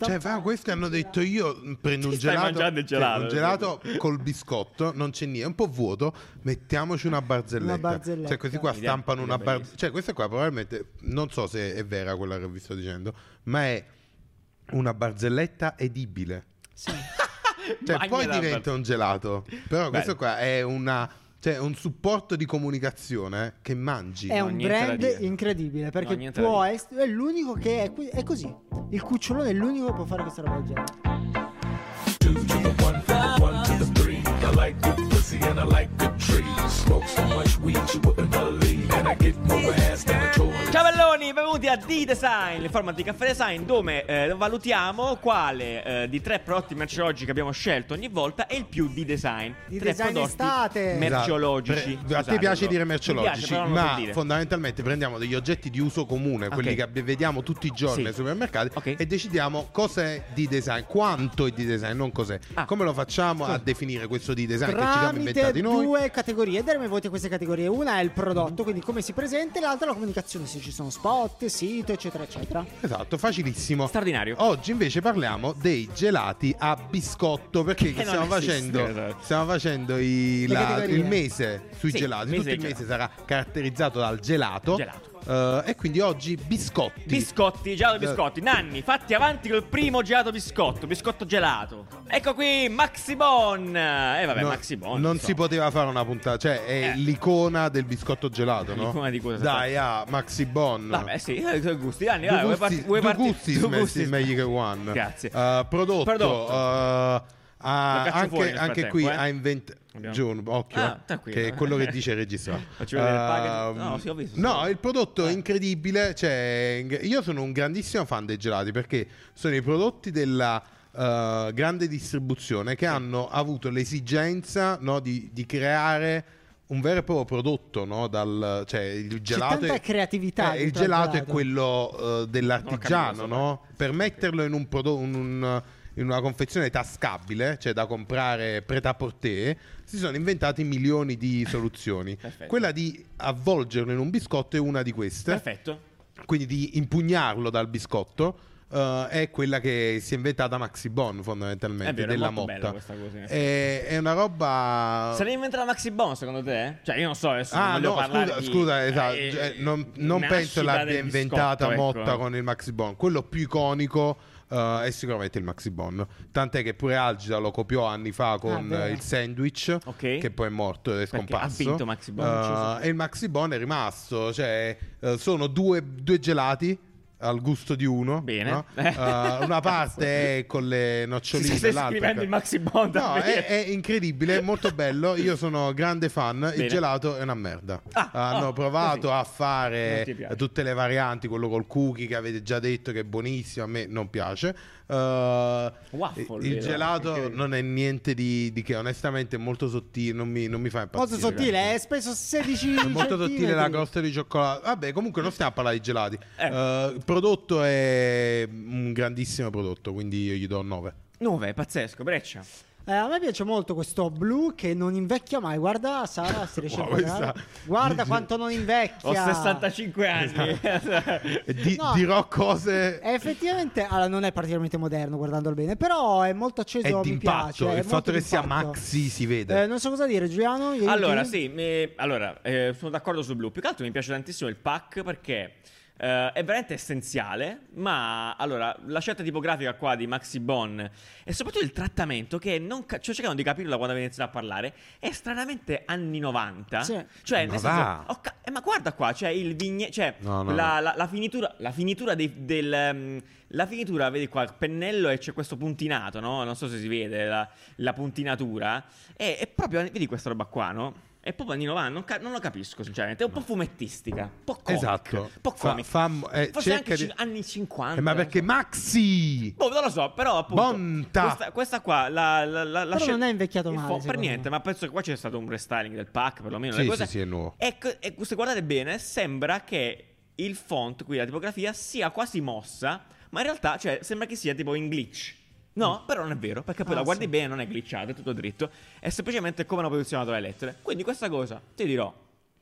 Cioè, fa, questi hanno detto io prendo un stai gelato, il cioè, gelato. un gelato col biscotto, non c'è niente, è un po' vuoto, mettiamoci una barzelletta. Una barzelletta. Cioè, questi qua stampano una barzelletta. Cioè, questa qua probabilmente, non so se è vera quella che vi sto dicendo, ma è una barzelletta edibile. Sì. Cioè, Magna poi diventa un gelato. Però questo Bello. qua è una... Cioè, un supporto di comunicazione che mangi. È No, un brand incredibile perché No, può essere, è l'unico che è, qui- è così. Il cucciolone è l'unico che può fare questa roba del genere. the the the pussy and I like good trees. Smoke so much weed you wouldn't believe, and I get more ass than a toy. Ciao belloni, benvenuti a D-Design, il format di Caffè Design dove eh, valutiamo quale eh, di tre prodotti merceologici che abbiamo scelto ogni volta è il più di design. Di tre design prodotti estate. merceologici. Esatto. Pre- a te piace dire merceologici, piace, ma dire. fondamentalmente prendiamo degli oggetti di uso comune, quelli Ok. che vediamo tutti i giorni Sì. nei supermercati, Ok. e decidiamo cos'è di design, quanto è di design, non cos'è. Ah. Come lo facciamo a definire questo di design che ci siamo Tramite inventati noi? due categorie, daremo ai voti a queste categorie. Una è il prodotto, quindi come si presenta, e l'altra è la comunicazione, se ci sono spot, sito, eccetera, eccetera. Esatto, facilissimo. Straordinario. Oggi invece parliamo dei gelati a biscotto perché Che non stiamo facendo, esatto. stiamo facendo i- la- il mese sui Sì, gelati. mese Tutto il dei mese sarà caratterizzato dal gelato. Gelato. Eh, e quindi oggi biscotti. Biscotti, gelato biscotti. Nanni, fatti avanti col primo gelato biscotto, biscotto gelato. Ecco qui Maxi Bon. Eh vabbè, No, Maxi Bon. non insomma. si poteva fare una puntata, cioè è Eh. l'icona del biscotto gelato, no? L'icona di cosa? Dai, ah, Maxi Bon. Vabbè, sì, eh, i gusti. Nanni, Due vai, vuoi gusti, parti- vuoi parti- gusti gusti- meglio che one. Grazie. Eh, prodotto. Prodotto. eh, caccio anche, anche qui eh. ha inventato. Abbiamo- Giù, occhio, Ah, tranquillo. che è quello che dice il regista. Ehm, No, sì, ho visto, no, sì. il prodotto è Eh. incredibile. Cioè, io sono un grandissimo fan dei gelati perché sono i prodotti della eh, grande distribuzione che hanno avuto l'esigenza no, di, di creare un vero e proprio prodotto, no? Dal, cioè il gelato tanta è- creatività eh, il al gelato è gelato. quello eh, ho dell'artigiano, no? Per metterlo in, un prodo- in un- in una confezione tascabile, cioè da comprare pret-à-porter, si sono inventati milioni di soluzioni. Perfetto. Quella di avvolgerlo in un biscotto è una di queste, Perfetto. quindi di impugnarlo dal biscotto. eh, è quella che si è inventata Maxi Bon fondamentalmente È vero, della motta questa cosa, è, è una roba Se l'hai inventata Maxi Bon secondo te? Cioè, io non so, adesso Ah, no, scusa, di- scusa, esatto. eh, cioè, non non penso l'abbia inventata biscotto, Motta ecco. con il Maxi Bon. Quello più iconico eh, è sicuramente il Maxi Bon. Tant'è che pure Algida lo copiò anni fa con Ah, vero. eh, il sandwich, Ok. che poi è morto ed è scomparso. ha vinto Maxi Bon, sono- e il Maxi Bon è rimasto. Cioè, sono due, due gelati. Al gusto di uno, Bene. no? Eh, una parte è con le noccioline, Stai scrivendo è- il Maxi Bon No, è, è incredibile, è molto bello. Io sono grande fan. Bene. Il gelato è una merda. Ah, Hanno oh, provato così. a fare tutte le varianti, quello col cookie che avete già detto che è buonissimo. A me non piace. Uh, Waffle, il gelato non è niente di, di che, onestamente è molto sottile. Non mi, non mi fa impazzire. Molto sottile, è speso 16 È molto sottile la crosta di cioccolato. Vabbè, comunque non stiamo a parlare di gelati. Eh. Uh, il prodotto è un grandissimo prodotto, quindi io gli do 9. 9, pazzesco, breccia. Eh, a me piace molto questo blu che non invecchia mai. Guarda, Sara, si riesce Wow, a questa- Guarda quanto non invecchia. Ho 65 anni. E di- No. dirò cose È effettivamente, allora, non è particolarmente moderno guardandolo bene, però è molto acceso, è mi d'impatto. piace. il fatto che sia maxi si vede. Eh, non so cosa dire, Giuliano. allora, sì, mi- allora, eh, sono d'accordo su blu. Più che altro mi piace tantissimo il pack perché eh, è veramente essenziale. Ma allora, la scelta tipografica qua di Maxi Bon e soprattutto il trattamento che non ca- cioè, cercando di capirlo da quando abbiamo iniziato a parlare è stranamente anni 90. Sì. Cioè, Ma nel va. senso, ca- eh, ma guarda qua, cioè il vigne, cioè No, no, la, no. la- la finitura, la finitura dei- del. ehm, la finitura, vedi qua, il pennello e c'è questo puntinato, no? Non so se si vede la, la puntinatura. È, è proprio, vedi questa roba qua, no? È proprio anni 90, non, ca- non lo capisco sinceramente, è un po' fumettistica, un po' comic, Esatto. un po' Fa- comic. fa- eh, Forse cerca anche di- anni 50. Eh, ma perché maxi? Boh, non lo so, però appunto Bontà. Questa, questa qua la, la, la, la Però scel- non è invecchiato male, fo- per niente, me. ma penso che qua c'è stato un restyling del pack, perlomeno Sì, le cose. sì, sì, è nuovo. Ecco, e se guardate bene, sembra che il font, qui la tipografia, sia quasi mossa, ma in realtà, cioè, sembra che sia tipo in glitch. No, però non è vero, perché poi Ah, la guardi sì. bene, non è glitchato, è tutto dritto. È semplicemente come hanno posizionato le lettere. Quindi questa cosa, ti dirò,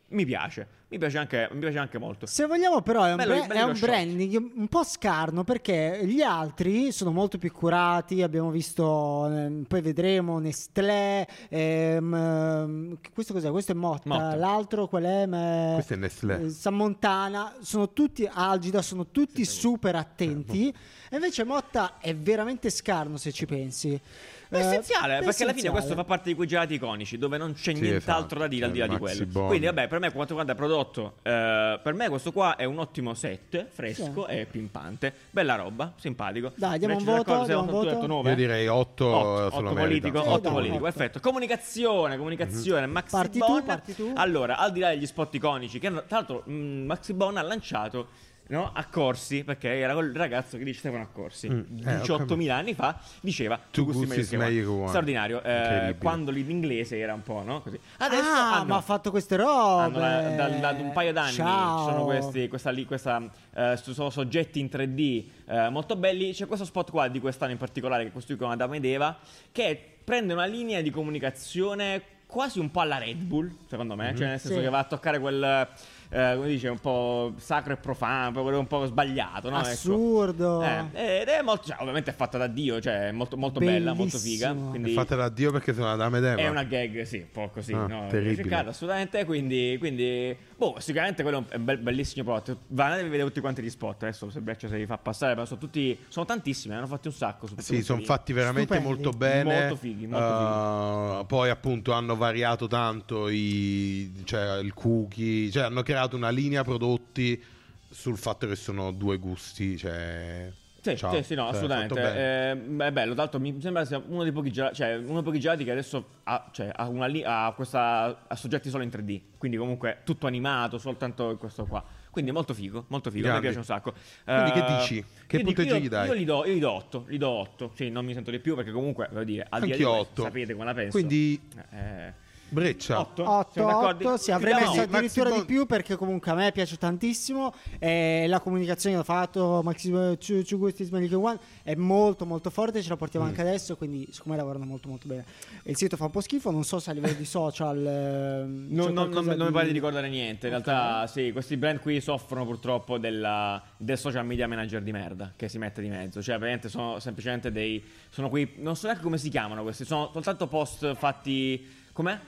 mi piace. Mi piace anche, mi piace anche molto. Se vogliamo, però, è un, Bello- bra- bello è un branding un po' scarno perché gli altri sono molto più curati. Abbiamo visto, ehm, poi vedremo Nestlé. ehm, ehm, questo cos'è? Questo è Motta. Motta. L'altro qual è? Ma- Questo è Nestlé. eh, San Montana. Sono tutti Algida, sono tutti super attenti. E invece Motta è veramente scarno se ci pensi. È Eh, essenziale, è perché alla fine essenziale. questo fa parte di quei gelati iconici dove non c'è Sì, nient'altro esatto. da dire al di là di quello. Bon. Quindi, vabbè, per me, quanto riguarda il prodotto, eh, per me questo qua è un ottimo set, fresco e pimpante. Bella roba, simpatico. Dai, diamo un Breccia, voto, diamo un voto. detto nove? Io direi 8 8, se lo merita. politico, Sì, otto dai, politico, perfetto. Comunicazione, comunicazione, Maxi Parti Bon. tu, parti tu. Allora, al di là degli spot iconici, che hanno- tra l'altro mh, Maxi Bon ha lanciato no, a Corsi, perché era quel ragazzo che dice Stefano Accorsi, Mm, eh, ho 18.000 anni fa, diceva "Tu gusti meglio che meglio one". che one. Straordinario, eh, quando l'inglese era un po', no? Così. Adesso ah, hanno- ma ha fatto queste robe. la- da, da un paio d'anni Ciao. ci sono questi questa, lì- questa, eh, sono soggetti in 3D eh, molto belli c'è questo spot qua di quest'anno in particolare che è costruito con Adama ed Eva che prende una linea di comunicazione quasi un po' alla Red Bull secondo me cioè nel senso Sì. che va a toccare quel eh, come dice un po' sacro e profano un po' sbagliato no? Ecco. Assurdo. Eh, ed è molto cioè, ovviamente è fatta da Dio cioè è molto, molto bella molto figa quindi È fatta da Dio perché sono una dame d'Eva. è una gag, sì, un po' così, Ah, no? terribile. Ricercata, assolutamente, quindi, quindi boh, sicuramente quello è un bel- bellissimo prodotto. Va, andate a vedere tutti quanti gli spot, adesso se Breccia se li fa passare, ma sono tutti, sono tantissimi, ne hanno fatti un sacco. Sì, sono lì. fatti veramente Stupendi. molto bene. Molto fighi, molto Uh, Poi appunto hanno variato tanto i, cioè, il cookie, cioè hanno creato una linea prodotti sul fatto che sono due gusti, cioè... Sì, ciao. sì, sì, no, Cioè, assolutamente. Eh, è bello, l'altro mi sembra sia uno dei pochi gelati, cioè uno dei pochi gelati che adesso ha, cioè, ha, una li- ha questa, ha soggetti solo in 3D, quindi comunque tutto animato, soltanto questo qua. Quindi molto figo, molto figo, Grandi. mi piace un sacco. Quindi che Eh, dici? Che punteggio io- gli dai? Io gli do, io gli do 8, gli do 8, sì, non mi sento di più perché comunque, voglio dire, al di là di Anch'io questo, 8. sapete come la penso. Quindi Eh, Breccia. 8? 8, 8, sì, avrei messo Maxi addirittura Bon- di più perché comunque a me piace tantissimo e la comunicazione che ha fatto Maxi Ciu Ciu Gusti Smelly One è molto molto forte, ce la portiamo Mm. anche adesso, quindi siccome lavorano molto molto bene. Il sito fa un po' schifo, non so se a livello di social ehm, Non, c'è non- non- qualcosa non mi pare di ricordare niente. In Ok. realtà, sì, questi brand qui soffrono purtroppo della- del social media manager di merda che si mette di mezzo. Cioè, veramente sono semplicemente dei. Sono quei. Non so neanche come si chiamano questi. Sono soltanto post fatti. Com'è?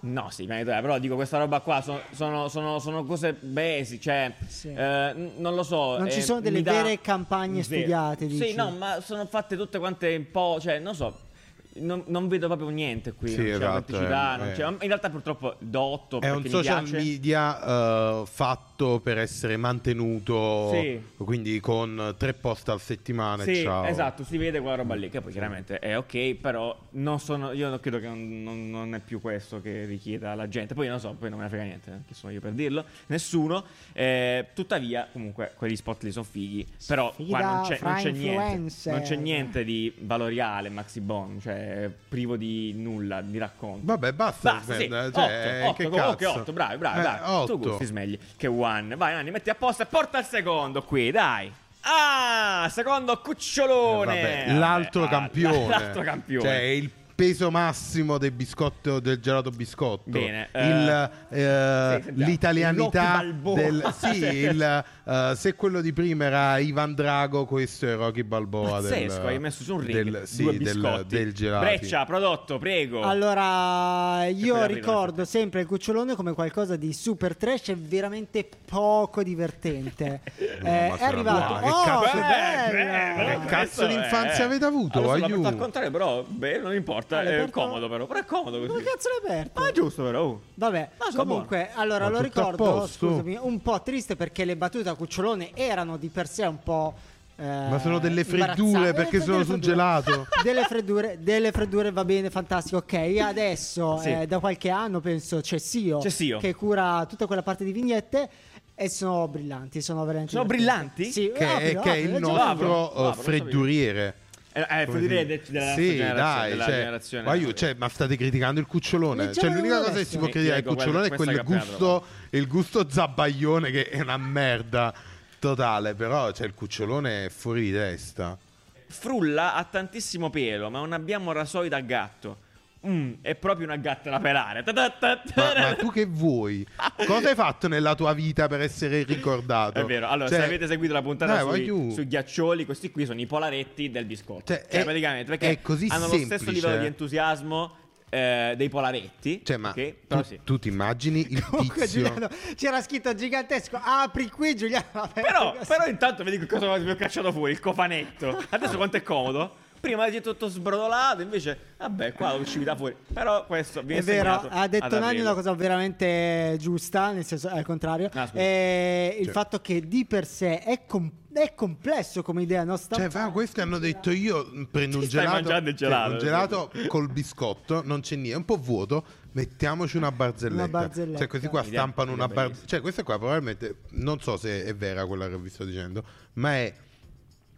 No, sì, ma- però dico questa roba qua sono, sono, sono- sono cose basic, cioè Sì. eh, non lo so. Non ci eh, sono delle vere campagne Zero. studiate, Sì, dici? no, ma sono fatte tutte quante un po', cioè, non so. Non, non vedo proprio niente qui, Sì, non c'è esatto, eh, non eh. c'è- in realtà purtroppo do 8 È un social piace. media eh, fatto per essere mantenuto, Sì. quindi con tre post a settimana. Sì, ciao. esatto, si vede quella roba lì, che poi chiaramente è ok, però non sono, io non credo che non, non- non è più questo che richieda la gente. Poi non so, poi non me ne frega niente, eh, chi sono io per dirlo, nessuno. Eh, tuttavia, comunque, quegli spot lì sono fighi, però Sfida qua non c'è, c'è niente, non c'è niente di valoriale Maxi Bon, cioè privo di nulla, di racconto. Vabbè, basta. Basta, sì. Sven, 8, cioè, 8, che comunque cazzo? 8, bravi, bravi, Eh, bravi. Tu otto. gusti smegli. Che one. Vai, Anni, metti a posto e porta il secondo qui, dai. Ah, secondo cucciolone. Eh, Vabbè, l'altro Ah, campione. L'altro campione. Cioè, il peso massimo del biscotto del gelato biscotto. Bene, Il, eh, sì, l'italianità Il del sì, il, eh, se quello di prima era Ivan Drago, questo è Rocky Balboa del, Pazzesco, hai messo su un ring del, sì, del, del gelato. Breccia, prodotto, prego. Allora, io ricordo sempre il cucciolone come qualcosa di super trash e veramente poco divertente. Eh, è arrivato. che Oh, cazzo- che Eh, bello! beh, Che cazzo di è- infanzia avete avuto? Allora, Aiuto. al contrario, però, beh, non importa, L'hai è aperto? comodo però, però è comodo così. Come cazzo l'hai aperto? Ma è giusto però. oh. Vabbè, Ma sono comunque, allora Ma lo ricordo, scusami, un po' triste perché le battute a cucciolone erano di per sé un po'... eh, Ma sono delle imbarazzanti. freddure Eh, perché sono delle sul freddure. gelato. Delle freddure, delle freddure va bene, fantastico. Ok, adesso Sì. eh, da qualche anno penso c'è Sio, C'è Sio. che cura tutta quella parte di vignette e sono brillanti, sono veramente Sono divertenti. brillanti? Sì, Che, è, apri, che è apri, il leggi- Apro, nostro apro, eh, fredduriere. Eh, eh, dire dire. della sì, generazione, dai, della cioè, generazione. ma, io- cioè, ma state criticando il cucciolone. Cioè, l'unica cosa che si può criticare al ecco, cucciolone è quel gusto, il gusto zabbaglione che è una merda totale. Però, cioè, il cucciolone è fuori di testa. Frulla ha tantissimo pelo, ma non abbiamo rasoi da gatto. Mm, è proprio una gatta da pelare. Ma, ma tu che vuoi? Cosa hai fatto nella tua vita per essere ricordato? È vero, allora Cioè, se avete seguito la puntata dai, sui, sui ghiaccioli, questi qui sono i polaretti del biscotto. Cioè, Cioè, è- praticamente perché è così hanno lo stesso semplice. livello di entusiasmo eh, dei polaretti. Cioè, ma ok? Però tu, sì. tu ti immagini il Comunque? Giuliano, c'era scritto gigantesco. Apri qui, Giuliano. vabbè, Però, però intanto vedi cosa mi ho cacciato fuori, il cofanetto. Adesso quanto è comodo? Prima era tutto sbrodolato, invece, vabbè, qua uscivi da fuori. Però questo viene È vero, ha detto aprile. una cosa veramente giusta, nel senso al contrario. Ah. Eh, il Cioè. fatto che di per sé è, com- è complesso come idea, no? Sta- Cioè, va, questi hanno detto io prendo un gelato, gelato. un gelato col biscotto, non c'è niente, è un po' vuoto, mettiamoci una barzelletta. Una barzelletta. Cioè, questi qua stampano una barzelletta. Cioè, questa qua probabilmente non so se è vera quella che vi sto dicendo, ma è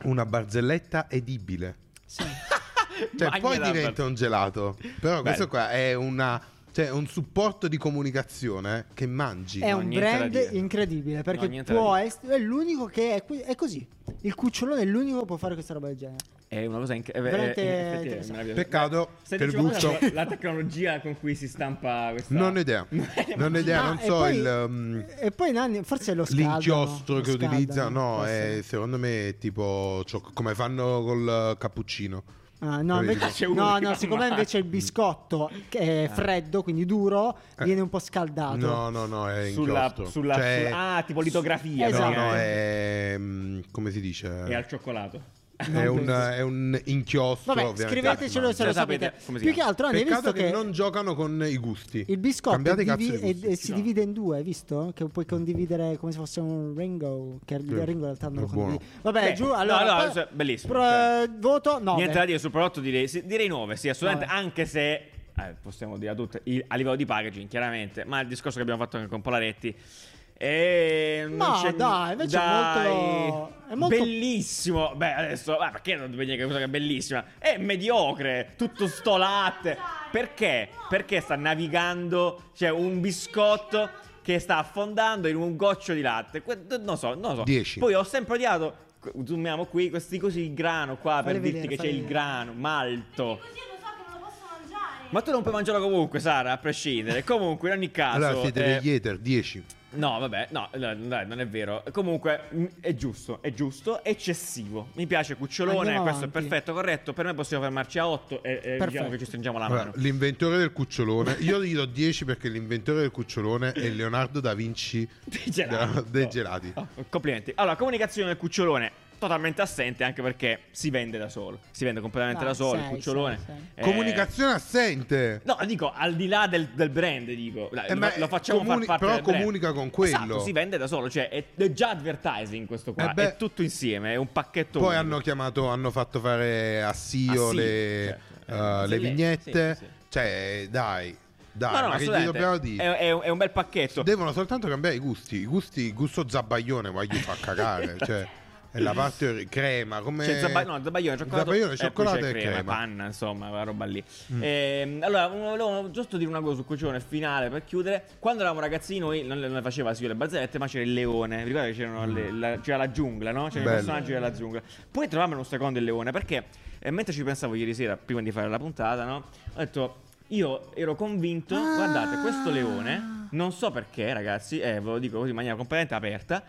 una barzelletta edibile. Sì. Cioè, poi diventa un gelato. Però questo Bello. qua è una cioè, un supporto di comunicazione che mangi. È No, un brand incredibile perché No, può essere, è l'unico che è, è così. Il cucciolone è l'unico che può fare questa roba del genere. È una cosa inc- è- è- Veramente è- è- è- meravigliosa. Peccato che il dicendo gusto. cosa? La tecnologia con cui si stampa questa. Non ho idea. Non ho idea, Ah, non e so poi- il. um, e poi Nanni, forse lo scaldano. L'inchiostro lo che utilizza, scaldano, no, forse. è, secondo me è tipo ciò- come fanno col cappuccino. Ah, no, invece, no, no, va secondo me male. invece il biscotto che è freddo, quindi duro, Eh. viene un po' scaldato. No, no, no, è Sulla, sulla, Cioè, sulla- ah, tipo litografia. Esatto. No, no, è. mm, come si dice? E al cioccolato. È un, è un inchiostro. Vabbè, scrivetecelo se lo sapete sapete. come si Più che altro, hai Peccato visto che, che non giocano con i gusti. il biscotto divi- di e- gusti. e si No. divide in due, hai visto? Che puoi condividere come se fosse un Ringo. Che il. Ringo in realtà non lo condividi. Vabbè, Beh, giù, allora. no, cioè, bellissimo, pro- cioè. voto 9. Niente da dire sul prodotto, direi, sì, direi 9. Sì, assolutamente. Anche se eh, possiamo dire a tutte il- a livello di packaging, chiaramente. Ma il discorso che abbiamo fatto anche con Polaretti. E non Ma c'è- dai, invece è dai, molto- è molto- bellissimo. Beh, adesso, ma perché non devo dire che è una cosa che è bellissima? È mediocre, tutto sto latte. Perché? Perché sta navigando, c'è un biscotto che sta affondando in un goccio di latte. Non so, non lo so. Dieci. Poi ho sempre odiato. Zoomiamo qui, questi così il grano qua per Falli dirti vedere, che c'è falli il vedere. grano, malto. Così lo so che non lo posso mangiare. Ma tu non puoi mangiarlo comunque, Sara, a prescindere. Comunque, in ogni caso. Allora siete eh, degli hater, 10. No, vabbè, no, dai, non è vero. Comunque, mh, è giusto, è giusto, eccessivo. Mi piace Cucciolone, Andiamo questo avanti. è perfetto, corretto. Per me possiamo fermarci a 8 e, e diciamo Perfetto. che ci stringiamo la Allora, mano. l'inventore del cucciolone, io gli do 10 perché l'inventore del cucciolone è Leonardo da Vinci Dei gelati. da- dei Oh. gelati. Oh, complimenti. Allora, comunicazione del cucciolone totalmente assente anche perché si vende da solo. Si vende completamente Dai, da solo il sei, cucciolone. sei, sei. Eh, Comunicazione assente. No, dico al di là del, del brand, dico. Eh, lo, lo facciamo comuni- far parte però del brand. comunica con quello. Esatto, si vende da solo, cioè è, è già advertising questo qua, Eh beh. è tutto insieme, è un pacchetto Poi unico. hanno chiamato, hanno fatto fare a Sio, le, certo. uh, le vignette. sì, sì. Cioè, dai, dai, No, no, ma che gli dobbiamo dire? È, è un- è un bel pacchetto. Devono soltanto cambiare i gusti. I gusti, il gusto zabbaglione, ma gli fa cagare. cioè, la parte crema. Come... C'è zabba- no, zabbaglione, cioccolato, Zabbaglione, e poi cioccolato e crema, crema. Mm. panna, insomma, quella roba lì. Ehm, allora, volevo giusto dire una cosa sul cucciolone finale per chiudere. Quando eravamo ragazzini, noi non le, faceva sì le barzellette, ma c'era il leone. Ricordate che c'erano le- la, c'era la giungla, no? C'erano i Bello. personaggi della giungla. Poi trovavamo un secondo il leone perché eh, mentre ci pensavo ieri sera, prima di fare la puntata, no? Ho detto. Io ero convinto, Ah. guardate, questo leone, non so perché, ragazzi, eh, ve lo dico così in maniera completamente aperta,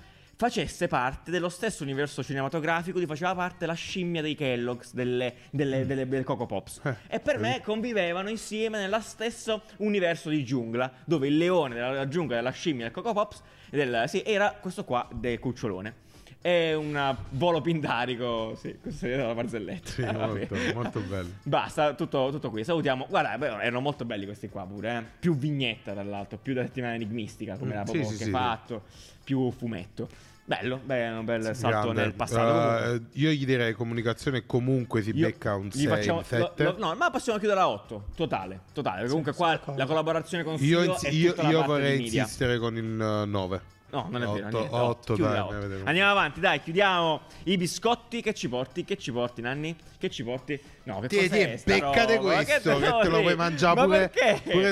facesse parte dello stesso universo cinematografico di faceva parte la scimmia dei Kellogg's, delle, delle, delle, delle Coco Pops. Eh, e per me convivevano insieme nello stesso universo di giungla, dove il leone della, giungla, della scimmia del Coco Pops, del, sì, era questo qua del cucciolone. È un volo pindarico, sì, questa è la barzelletta. Sì, molto, molto bello. Basta, tutto, tutto qui. Salutiamo. Guarda, beh, erano molto belli questi qua pure. eh. Più vignetta, tra l'altro. Più da settimana enigmistica, come Mm, era sì, proprio sì, che sì, fatto. Più fumetto. Bello, bello, un bel salto Grande. nel passato. Uh, io gli direi comunicazione comunque si io- becca un gli 6, facciamo- un 7. lo- lo- no, ma possiamo chiudere a 8. Totale, totale. Perché comunque sono qua d'accordo. la collaborazione con io, è io- io parte vorrei insistere con il 9. No, non è vero. Otto, niente, otto, chiudi dai, a otto. ne vedremo. Andiamo avanti, dai, chiudiamo i biscotti. Che ci porti? Che ci porti, Nanni? Che ci porti? No, che tieni, sta beccate roba? Questo, che, te lo sì. puoi mangiare Ma pure,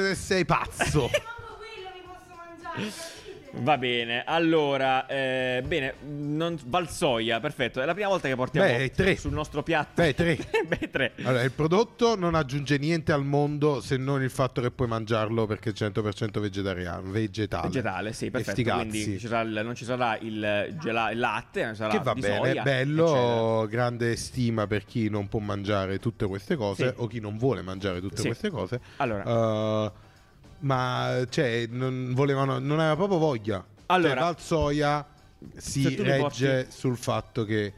se sei pazzo. Manco quello mi posso mangiare? Va bene, allora, eh, bene, non, Valsoia, perfetto. È la prima volta che portiamo Beh, tre. sul nostro piatto. Beh, tre. Beh, tre. Allora, il prodotto non aggiunge niente al mondo se non il fatto che puoi mangiarlo perché è 100% vegetariano, vegetale. Vegetale, sì, perfetto. Quindi ci il- non ci sarà il, gela- il latte, sarà Che va bene, soia, bello, eccetera. grande stima per chi non può mangiare tutte queste cose Sì. o chi non vuole mangiare tutte Sì. queste cose. Allora. Uh, ma cioè, non volevano, non aveva proprio voglia. Allora. cioè, Valsoia si regge porti- sul fatto che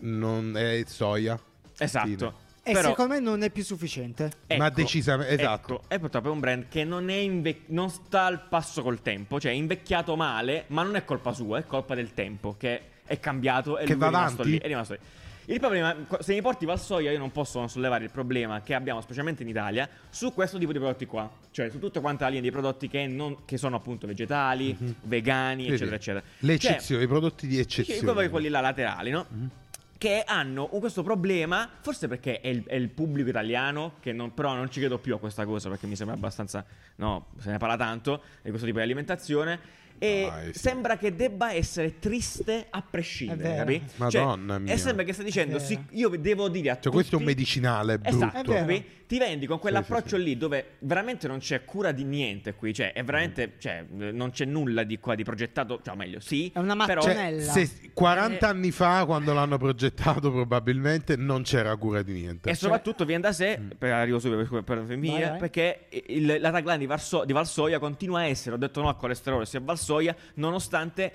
non è soia. Esatto. Fine. E Però- secondo me non è più sufficiente. Ma decisamente- esatto. Ecco, è purtroppo un brand che non, è inve- non sta al passo col tempo, cioè è invecchiato male, ma non è colpa sua, è colpa del tempo che è cambiato e Che lui va è rimasto avanti? lì. È rimasto lì. Il problema, se mi porti Valsoia, io non posso non sollevare il problema che abbiamo, specialmente in Italia, su questo tipo di prodotti qua. Cioè, su tutta quanta la linea di prodotti che, non- che sono appunto vegetali, vegani, Mhm. Sì, eccetera, eccetera. Le Cioè, eccezioni, i prodotti di eccezione. quelli, quelli là laterali, no? Che hanno questo problema, forse perché è il, è il pubblico italiano, che non- però non ci credo più a questa cosa perché mi sembra abbastanza. No, se ne parla tanto di questo tipo di alimentazione. E Dai, sì. sembra che debba essere triste a È prescindere, vero. capi? Madonna Cioè, mia. E sembra che sta dicendo: sì, io devo dire a Cioè, tutti. questo è un medicinale brutto. Esatto, ti vendi con quell'approccio Sì, sì, lì dove veramente non c'è cura di niente qui, cioè è veramente, cioè, non c'è nulla di qua di progettato, cioè meglio, sì, È una però Cioè, mattonella. se 40 Eh. anni fa, quando l'hanno progettato, probabilmente non c'era cura di niente. E soprattutto viene da sé, Mm. per, arrivo subito per, per finire, Vai, vai. perché il- la tagline di, Varso- di Valsoia continua a essere, ho detto no al colesterolo sia Valsoia, nonostante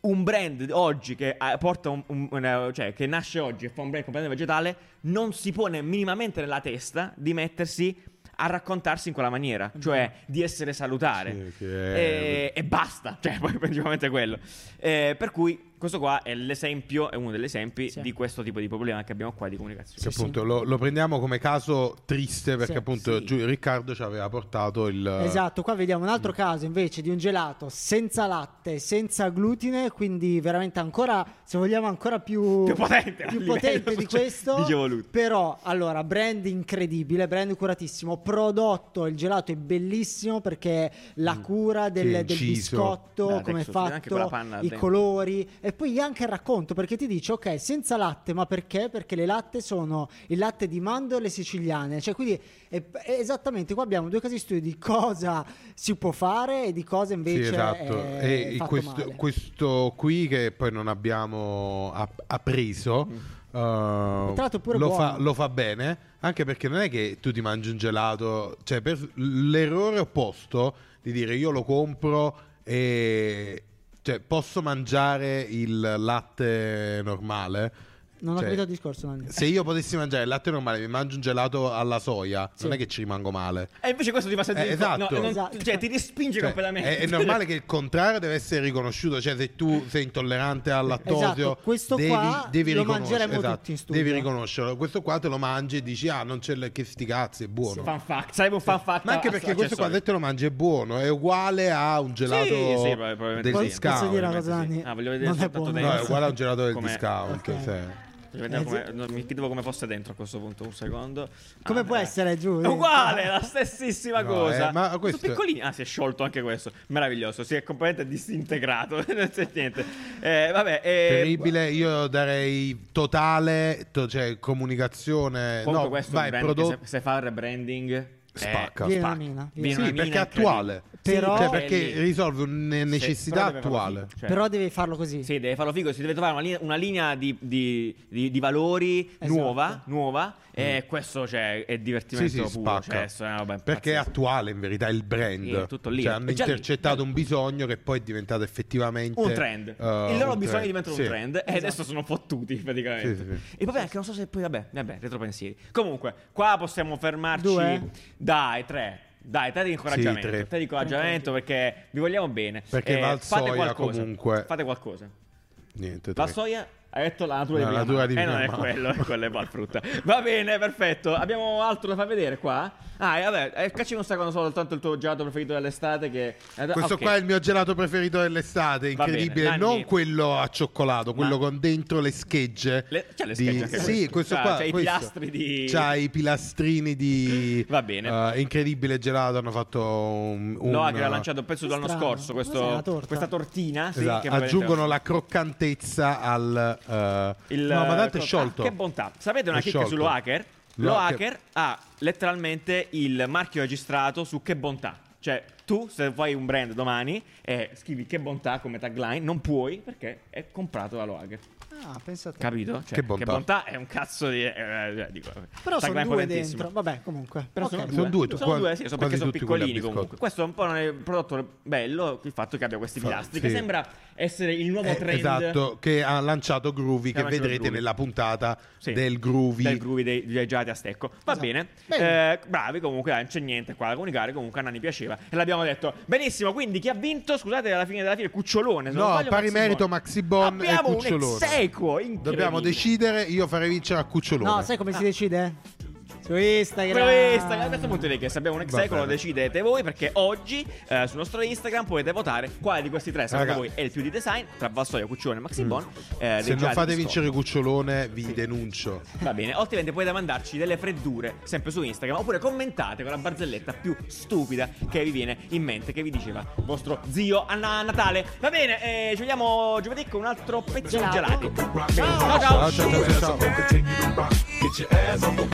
un brand oggi che eh, porta un, un- una- cioè che nasce oggi e fa un brand completamente vegetale, non si pone minimamente nella testa di mettersi a raccontarsi in quella maniera, cioè di essere salutare. Sì, che E, e basta, cioè poi principalmente quello. Eh, per cui questo qua è l'esempio, è uno degli esempi Sì. di questo tipo di problema che abbiamo qua di comunicazione. Che Sì, appunto lo, lo prendiamo come caso triste perché Sì, appunto sì. giù- Riccardo ci aveva portato il Esatto, qua vediamo un Mm. altro caso invece di un gelato senza latte, senza glutine, quindi veramente ancora, se vogliamo, ancora più, Più potente, più potente di cioè, questo. di. Però, allora, brand incredibile, brand curatissimo, prodotto, il gelato è bellissimo perché la cura del, Mm. Sì, del inciso. biscotto, Beh, come è fatto, panna i dentro. colori e poi anche il racconto perché ti dice ok senza latte ma perché? Perché le latte sono il latte di mandorle siciliane cioè quindi è, è esattamente qua abbiamo due casi studi di cosa si può fare e di cosa invece Sì, esatto. è E questo, questo qui che poi non abbiamo ap- appreso. Mm. uh, lo, fa, lo fa bene anche perché non è che tu ti mangi un gelato cioè per l'errore opposto di dire io lo compro e cioè, posso mangiare il latte normale non ho Cioè, capito il discorso Nanni. se io potessi mangiare il latte normale mi mangio un gelato alla soia Sì. non è che ci rimango male E invece questo ti fa sentire Eh, esatto. no, non- Esatto. cioè ti respinge Cioè, completamente. È, è normale che il contrario deve essere riconosciuto. Cioè, se tu sei intollerante al lattosio, Esatto, questo devi, qua devi lo mangeremo esatto, tutti in studio. Devi riconoscerlo. Questo qua te lo mangi e dici: Ah, non c'è il- che sti cazzi, è buono. Fan fact, sarebbe un fan fact. Ma anche perché questo qua, se te lo mangi, è buono. È uguale a un gelato Sì, sì, del sì. discount. Posso dire una cosa sì. Nanni? Ah, voglio vedere non è soltanto buono No, è uguale a un gelato del discount. Eh, come- no, mi chiedevo come fosse dentro a questo punto. Un secondo. Come Ah, può eh. essere giù? È uguale, la stessissima No, cosa. eh, ma Sono questo- piccolini. Ah, si è sciolto anche questo. Meraviglioso. Si è completamente disintegrato. non c'è niente. Eh, vabbè. eh, Terribile, io darei totale, to- cioè comunicazione. Comunque no, questo vai, prodotto. se, se fa il rebranding Spacca. Viene spacca. una mina, Viene Sì, una perché mina è attuale. Però- Cioè, perché risolve una necessità Sì, però deve farlo attuale. cioè. Però devi farlo così. Sì, deve farlo figo, si deve trovare una linea, una linea di, di- di- di valori Esatto. nuova, nuova e questo cioè, è divertimento Mm. Sì, sì, puro, spacca. cioè, è una roba Perché è attuale in verità il brand. Sì, è tutto lì. Cioè, hanno È già lì. intercettato un bisogno che poi è diventato effettivamente un trend. eh, I loro trend. diventano Sì. un trend e adesso sono fottuti praticamente. Sì, sì, sì. Il problema è che non so se poi, vabbè, vabbè, retropensieri. Comunque, qua possiamo fermarci. Due? Dai, tre. Dai, tre di incoraggiamento. Sì, tre. tre di incoraggiamento perché vi vogliamo bene. Perché Eh, fate qualcosa. comunque- Fate qualcosa. Niente, tre. Valsoia Hai detto la natura La di prima di E non è quello, è quello è Valfrutta. Va bene, perfetto. Abbiamo altro da far vedere qua? Ah, e vabbè, eh, cacci non sai quando soltanto il tuo gelato preferito dell'estate che... eh, Questo ok. qua è il mio gelato preferito dell'estate, incredibile. Non quello a cioccolato, quello Ma- con dentro le schegge. Le- c'ha le di- schegge anche Sì, questo. questo C'ha- qua. c'ha i questo. pilastri di- C'ha i pilastrini di. Va bene. eh, incredibile gelato. Hanno fatto un. un Noah che ha lanciato un pezzo dell'anno Strano. scorso, questo- la torta? questa tortina. sì, Esatto, aggiungono la croccantezza al. Eh, Il, no, ma tanto è ah, sciolto. che bontà. Sapete una chicca sullo hacker? Lo Lo hacker ha letteralmente il marchio registrato su che bontà. Cioè, tu se fai un brand domani e scrivi che bontà come tagline, non puoi perché è comprato da Lo hacker. Ah, pensa a te. Capito? Cioè, Che bontà. è un cazzo di. eh, eh, dico, Però sono due dentro. Vabbè, comunque. Però Ok. sono due, Sono due, tu- sono qua- due, sì, sono quasi perché sono piccolini comunque. Questo è un po' un prodotto bello, il fatto che abbia questi Fa- pilastri, sì. che sembra essere il nuovo Eh, trend. esatto, che ha lanciato Groovy, Che che lanciato vedrete Groovy. nella puntata Sì, del Groovy. del groovy dei, gelati a stecco. Va Esatto. bene. Bene. Eh, bravi, comunque non c'è niente qua da comunicare. Comunque a Nani piaceva e l'abbiamo detto. Benissimo, quindi chi ha vinto? Scusate, alla fine della fine, Cucciolone. No, sbaglio, pari Maxi merito. Maxi Bon e Abbiamo Cucciolone. un ex-equo. Dobbiamo decidere, io farei vincere a Cucciolone. No, sai come si decide? Su Instagram. Questa, a questo punto direi che se abbiamo un ex Va equo lo bene. decidete voi perché oggi eh, sul nostro Instagram potete votare quale di questi tre secondo Raga. voi è il più di design tra Vassoio, Cucciolone e Maxi Bon. eh, Se dei non fate vincere Cucciolone, vi denuncio. Va bene, o altrimenti potete mandarci delle freddure sempre su Instagram oppure commentate con la barzelletta più stupida che vi viene in mente, che vi diceva vostro zio a Na- Natale. Va bene, eh, ci vediamo giovedì con un altro pezzo di Gelato. Ciao ciao. Ciao, ciao, ciao, ciao.